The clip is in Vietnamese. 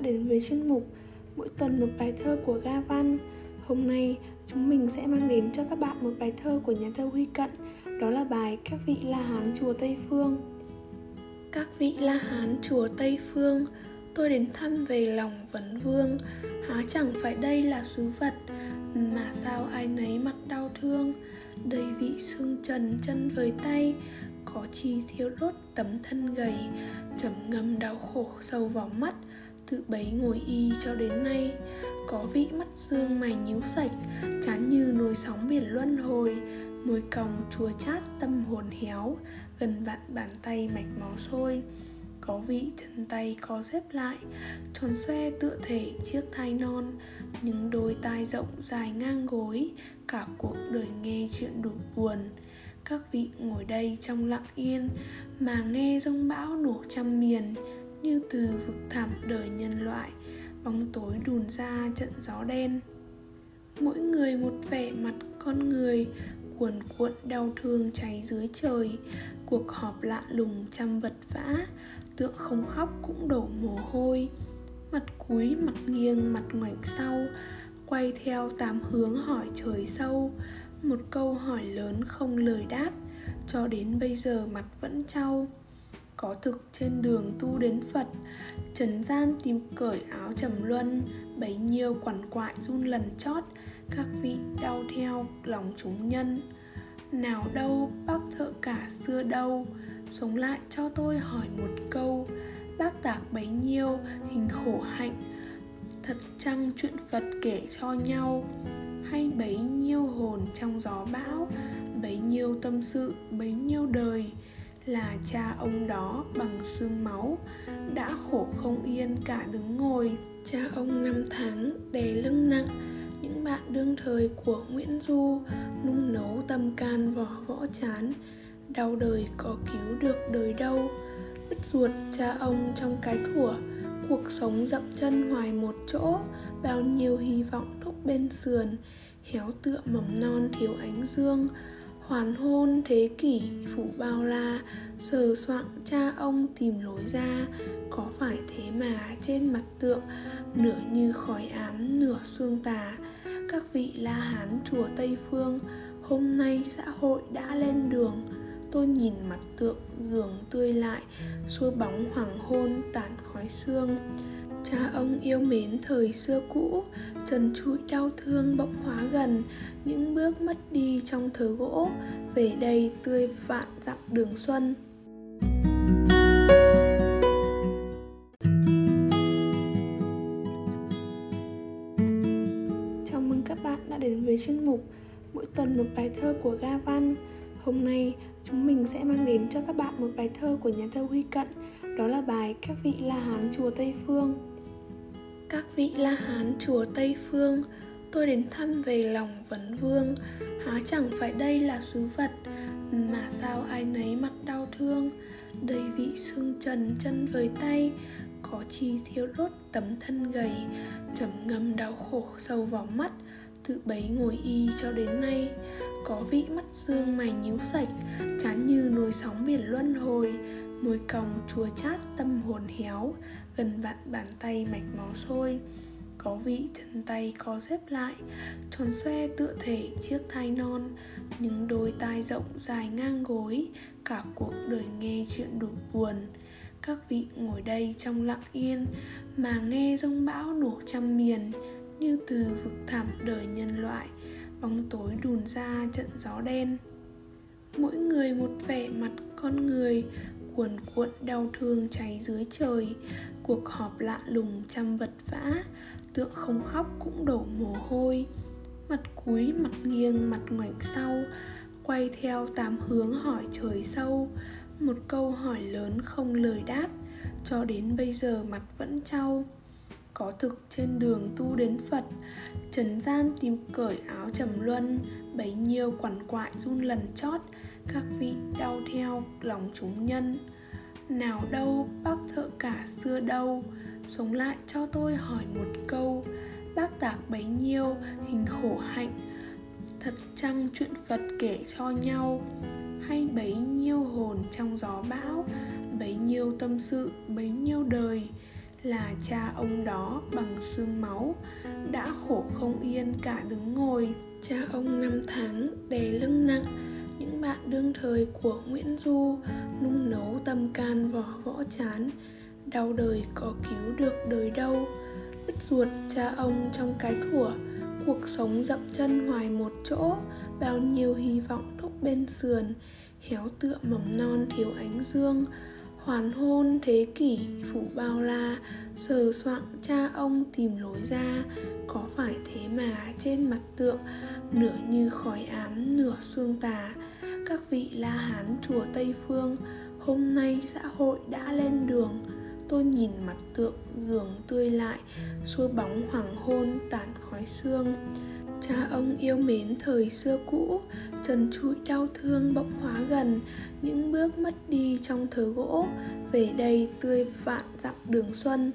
đã đến với chuyên mục Mỗi tuần một bài thơ của Ga Văn Hôm nay, chúng mình sẽ mang đến cho các bạn một bài thơ của nhà thơ Huy Cận. Đó là bài Các vị La Hán Chùa Tây Phương. Các vị La Hán Chùa Tây Phương, Tôi đến thăm về lòng vấn vương. Há chẳng phải đây là sứ vật Mà sao ai nấy mặt đau thương. Đầy vị xương trần chân với tay, có chi thiếu đốt tấm thân gầy. Trầm ngâm đau khổ sâu vào mắt từ bấy ngồi y cho đến nay. Có vị mắt dương mày nhíu sạch, chán như nồi sóng biển luân hồi. Môi còng chua chát, tâm hồn héo, gần vạn bàn tay mạch máu sôi. Có vị chân tay co xếp lại, tròn xoe tựa thể chiếc thai non. Những đôi tai rộng dài ngang gối, cả cuộc đời nghe chuyện đủ buồn. Các vị ngồi đây trong lặng yên, mà nghe rông bão nổ trăm miền như từ vực thẳm đời nhân loại, bóng tối đùn ra trận gió đen. Mỗi người một vẻ mặt con người, cuồn cuộn đau thương cháy dưới trời. Cuộc họp lạ lùng trăm vật vã tượng không khóc cũng đổ mồ hôi. Mặt cúi mặt nghiêng, mặt ngoảnh sau, quay theo tám hướng hỏi trời sâu. Một câu hỏi lớn không lời đáp, cho đến bây giờ mặt vẫn trao có thực trên đường tu đến phật. Trần gian tìm cởi áo trầm luân, bấy nhiêu quằn quại run lần chót, các vị đau theo lòng chúng nhân. Nào đâu bác thợ cả xưa đâu, sống lại cho tôi hỏi một câu. Bác tạc bấy nhiêu, hình khổ hạnh, thật chăng chuyện phật kể cho nhau? Hay bấy nhiêu hồn trong gió bão, bấy nhiêu tâm sự, bấy nhiêu đời? Là cha ông đó bằng xương máu, đã khổ không yên cả đứng ngồi. Cha ông năm tháng đè lưng nặng, những bạn đương thời của nguyễn du nung nấu tâm can vỏ võ chán, đau đời có cứu được đời đâu. Đứt ruột cha ông trong cái thủa, cuộc sống dậm chân hoài một chỗ, bao nhiêu hy vọng thúc bên sườn, héo tựa mầm non thiếu ánh dương hoàn hôn thế kỷ phủ bao la, sờ soạng cha ông tìm lối ra. Có phải thế mà trên mặt tượng, nửa như khói ám, nửa xương tà. Các vị la hán chùa tây phương, hôm nay xã hội đã lên đường. Tôi nhìn mặt tượng giường tươi lại, xua bóng hoàng hôn tàn khói xương cha ông yêu mến thời xưa cũ, trần trụi đau thương bỗng hóa gần. Những bước mất đi trong thớ gỗ, về đây tươi vạn dặm đường xuân. Chào mừng các bạn đã đến với chuyên mục mỗi tuần một bài thơ của ga văn hôm nay chúng mình sẽ mang đến cho các bạn một bài thơ của nhà thơ huy cận. Đó là bài các vị la hán chùa tây phương. Các vị la hán chùa tây phương, tôi đến thăm về lòng vấn vương. Há chẳng phải đây là sứ vật, mà sao ai nấy mặt đau thương. Đầy vị xương trần chân với tay, có chi thiếu đốt tấm thân gầy. Trầm ngâm đau khổ sâu vào mắt tự bấy ngồi y cho đến nay. Có vị mắt dương mày nhíu sạch, chán như nồi sóng biển luân hồi. Môi còng chua chát, tâm hồn héo, gần vặn bàn tay mạch máu sôi. Có vị chân tay co xếp lại, tròn xoe tựa thể chiếc thai non. Những đôi tai rộng dài ngang gối, cả cuộc đời nghe chuyện đủ buồn. Các vị ngồi đây trong lặng yên, mà nghe rông bão nổ trăm miền như từ vực thẳm đời nhân loại, bóng tối đùn ra trận gió đen. Mỗi người một vẻ mặt con người, cuồn cuộn đau thương cháy dưới trời. Cuộc họp lạ lùng trăm vật vã, tượng không khóc cũng đổ mồ hôi. Mặt cúi, mặt nghiêng, mặt ngoảnh sau, quay theo tám hướng hỏi trời sâu. Một câu hỏi lớn không lời đáp, cho đến bây giờ mặt vẫn trao có thực trên đường tu đến phật. Trần gian tìm cởi áo trầm luân, bấy nhiêu quằn quại run lần chót, các vị đau theo lòng chúng nhân. Nào đâu bác thợ cả xưa đâu, sống lại cho tôi hỏi một câu. Bác tạc bấy nhiêu hình khổ hạnh, thật chăng chuyện phật kể cho nhau? Hay bấy nhiêu hồn trong gió bão, bấy nhiêu tâm sự, bấy nhiêu đời? Là cha ông đó bằng xương máu, đã khổ không yên cả đứng ngồi. Cha ông năm tháng đè lưng nặng, những bạn đương thời của Nguyễn Du nung nấu tâm can vỏ võ chán, đau đời có cứu được đời đâu. Đứt ruột cha ông trong cái thủa, cuộc sống dậm chân hoài một chỗ, bao nhiêu hy vọng thúc bên sườn, héo tựa mầm non thiếu ánh dương hoàn hôn thế kỷ phủ bao la, sờ soạng cha ông tìm lối ra. Có phải thế mà trên mặt tượng, nửa như khói ám, nửa xương tà. Các vị la hán chùa tây phương, hôm nay xã hội đã lên đường. Tôi nhìn mặt tượng, giường tươi lại, xua bóng hoàng hôn tàn khói xương cha ông yêu mến thời xưa cũ, trần trụi đau thương bỗng hóa gần. Những bước mất đi trong thớ gỗ, về đây tươi vạn dặm đường xuân.